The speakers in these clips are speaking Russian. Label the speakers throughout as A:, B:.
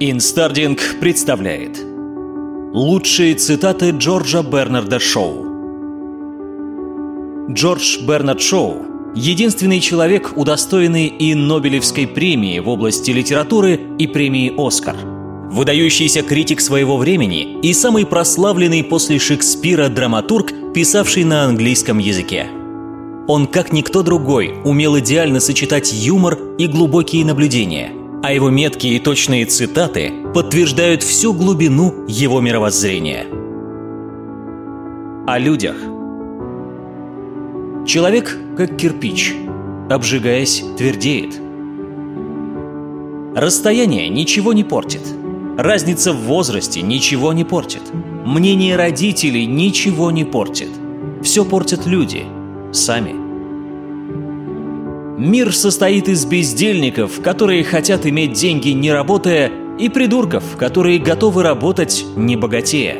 A: InstaReading представляет Лучшие цитаты Джорджа Бернарда Шоу. Джордж Бернард Шоу – единственный человек, удостоенный и Нобелевской премии в области литературы и премии «Оскар». Выдающийся критик своего времени и самый прославленный после Шекспира драматург, писавший на английском языке – он, как никто другой, умел идеально сочетать юмор и глубокие наблюдения, а его меткие и точные цитаты подтверждают всю глубину его мировоззрения. О людях. Человек как кирпич, обжигаясь, твердеет. Расстояние ничего не портит. Разница в возрасте ничего не портит. Мнение родителей ничего не портит. Все портят люди – сами. Мир состоит из бездельников, которые хотят иметь деньги не работая, и придурков, которые готовы работать не богатея.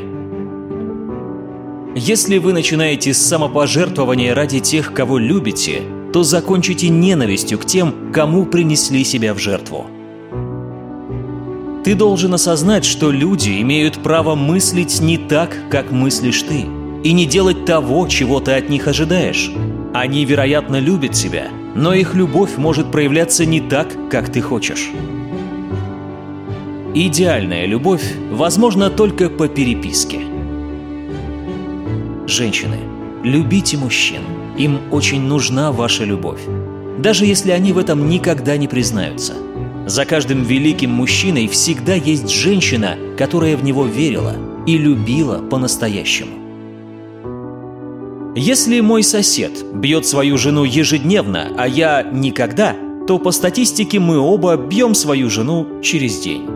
A: Если вы начинаете с самопожертвования ради тех, кого любите, то закончите ненавистью к тем, кому принесли себя в жертву. Ты должен осознать, что люди имеют право мыслить не так, как мыслишь ты – и не делать того, чего ты от них ожидаешь. Они, вероятно, любят тебя, но их любовь может проявляться не так, как ты хочешь. Идеальная любовь возможна только по переписке. Женщины, любите мужчин. Им очень нужна ваша любовь. Даже если они в этом никогда не признаются. За каждым великим мужчиной всегда есть женщина, которая в него верила и любила по-настоящему. Если мой сосед бьет свою жену ежедневно, а я никогда, то по статистике мы оба бьем свою жену через день.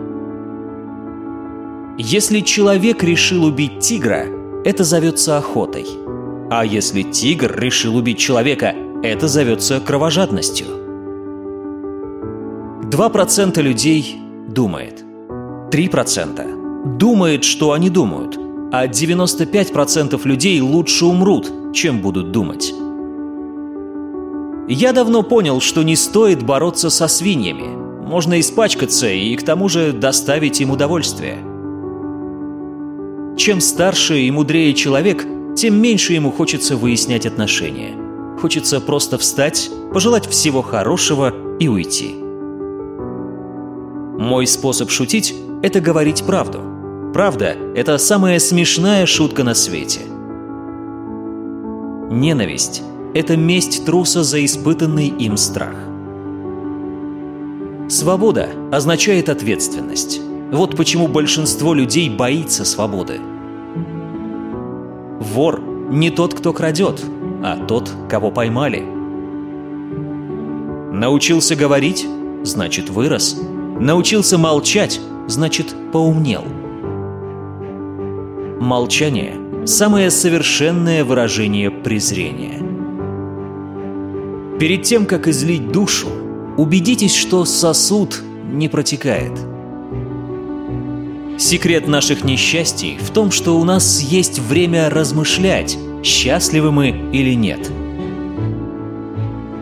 A: Если человек решил убить тигра, это зовется охотой. А если тигр решил убить человека, это зовется кровожадностью. 2% людей думает. 3% думает, что они думают а 95% людей лучше умрут, чем будут думать. Я давно понял, что не стоит бороться со свиньями. Можно испачкаться и к тому же доставить им удовольствие. Чем старше и мудрее человек, тем меньше ему хочется выяснять отношения. Хочется просто встать, пожелать всего хорошего и уйти. Мой способ шутить – это говорить правду – Правда, это самая смешная шутка на свете. Ненависть – это месть труса за испытанный им страх. Свобода означает ответственность. Вот почему большинство людей боится свободы. Вор не тот, кто крадет, а тот, кого поймали. Научился говорить – значит вырос. Научился молчать – значит поумнел – Молчание – самое совершенное выражение презрения. Перед тем, как излить душу, убедитесь, что сосуд не протекает. Секрет наших несчастий в том, что у нас есть время размышлять, счастливы мы или нет.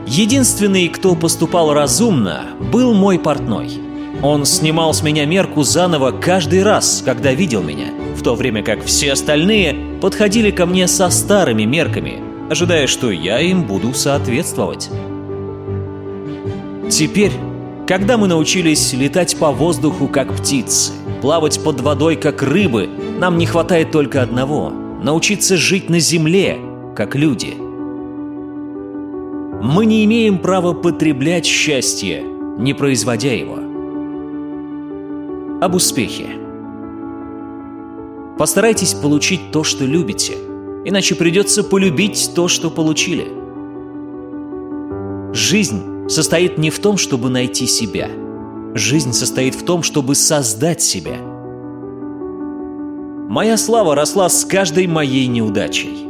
A: Единственный, кто поступал разумно, был мой портной. Он снимал с меня мерку заново каждый раз, когда видел меня – в то время как все остальные подходили ко мне со старыми мерками, ожидая, что я им буду соответствовать. Теперь, когда мы научились летать по воздуху как птицы, плавать под водой как рыбы, нам не хватает только одного – научиться жить на земле, как люди. Мы не имеем права потреблять счастье, не производя его. Об успехе. Постарайтесь получить то, что любите, иначе придется полюбить то, что получили. Жизнь состоит не в том, чтобы найти себя. Жизнь состоит в том, чтобы создать себя. Моя слава росла с каждой моей неудачей.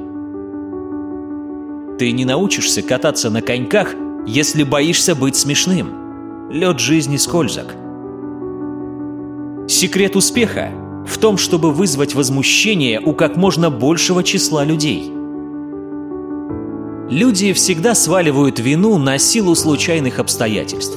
A: Ты не научишься кататься на коньках, если боишься быть смешным. Лед жизни скользок. Секрет успеха в том, чтобы вызвать возмущение у как можно большего числа людей. Люди всегда сваливают вину на силу случайных обстоятельств.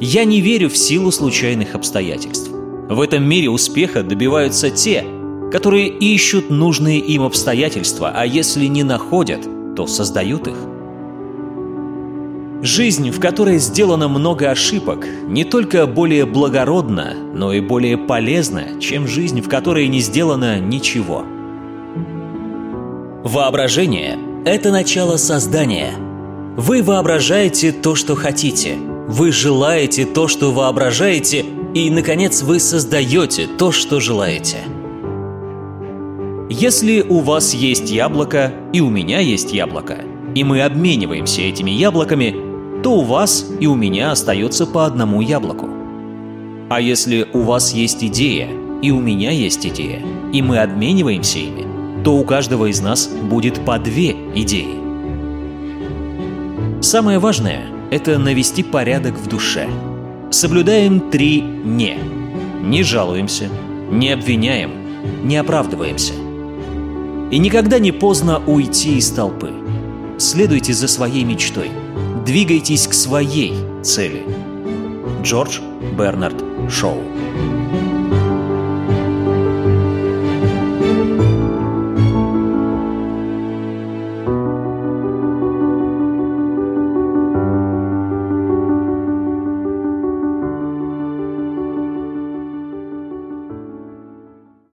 A: Я не верю в силу случайных обстоятельств. В этом мире успеха добиваются те, которые ищут нужные им обстоятельства, а если не находят, то создают их. Жизнь, в которой сделано много ошибок, не только более благородна, но и более полезна, чем жизнь, в которой не сделано ничего. Воображение – это начало создания. Вы воображаете то, что хотите. Вы желаете то, что воображаете, и, наконец, вы создаете то, что желаете. Если у вас есть яблоко, и у меня есть яблоко, и мы обмениваемся этими яблоками, то у вас и у меня остается по одному яблоку. А если у вас есть идея, и у меня есть идея, и мы обмениваемся ими, то у каждого из нас будет по две идеи. Самое важное – это навести порядок в душе. Соблюдаем три «не». Не жалуемся, не обвиняем, не оправдываемся. И никогда не поздно уйти из толпы. Следуйте за своей мечтой – Двигайтесь к своей цели. Джордж Бернард Шоу.